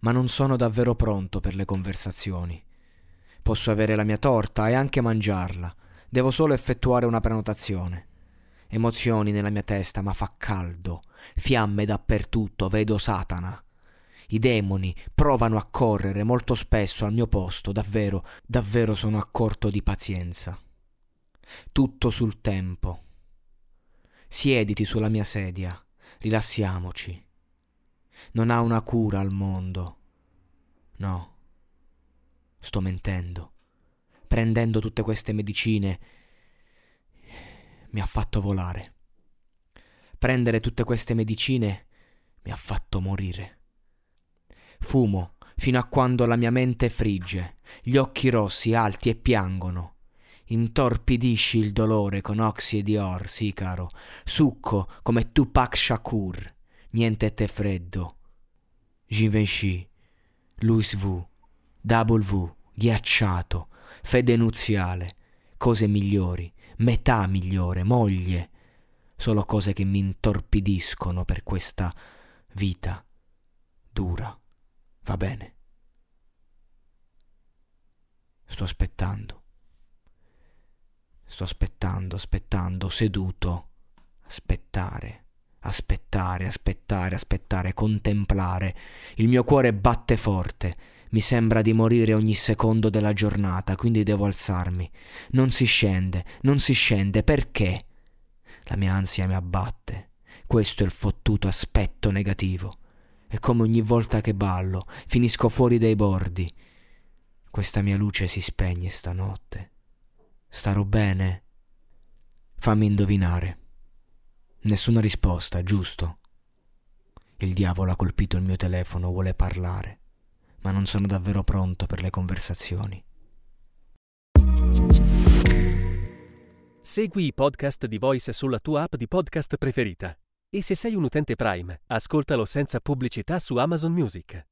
ma non sono davvero pronto per le conversazioni. Posso avere la mia torta e anche mangiarla. Devo solo effettuare una prenotazione. Emozioni nella mia testa, ma fa caldo. Fiamme dappertutto, vedo Satana. I demoni provano a correre molto spesso al mio posto, davvero, davvero sono a corto di pazienza. Tutto sul tempo. Siediti sulla mia sedia, rilassiamoci. Non ha una cura al mondo. No sto mentendo. Prendendo tutte queste medicine mi ha fatto volare. Prendere tutte queste medicine mi ha fatto morire. Fumo fino a quando la mia mente frigge, gli occhi rossi alti e piangono. Intorpidisci il dolore con oxide di or, sì caro, succo come Tupac Shakur, niente te freddo. Givenchy, Louis V, W, ghiacciato, fede nuziale, cose migliori, metà migliore, moglie, solo cose che mi intorpidiscono per questa vita dura. Va bene. Sto aspettando. Sto aspettando, aspettando, seduto. Aspettare, aspettare, aspettare, aspettare, contemplare. Il mio cuore batte forte mi sembra di morire ogni secondo della giornata, quindi devo alzarmi. Non si scende, non si scende, perché? La mia ansia mi abbatte. Questo è il fottuto aspetto negativo. E come ogni volta che ballo, finisco fuori dai bordi. Questa mia luce si spegne stanotte. Starò bene? Fammi indovinare. Nessuna risposta, giusto? Il diavolo ha colpito il mio telefono, vuole parlare ma non sono davvero pronto per le conversazioni. Segui i podcast di Voice sulla tua app di podcast preferita. E se sei un utente Prime, ascoltalo senza pubblicità su Amazon Music.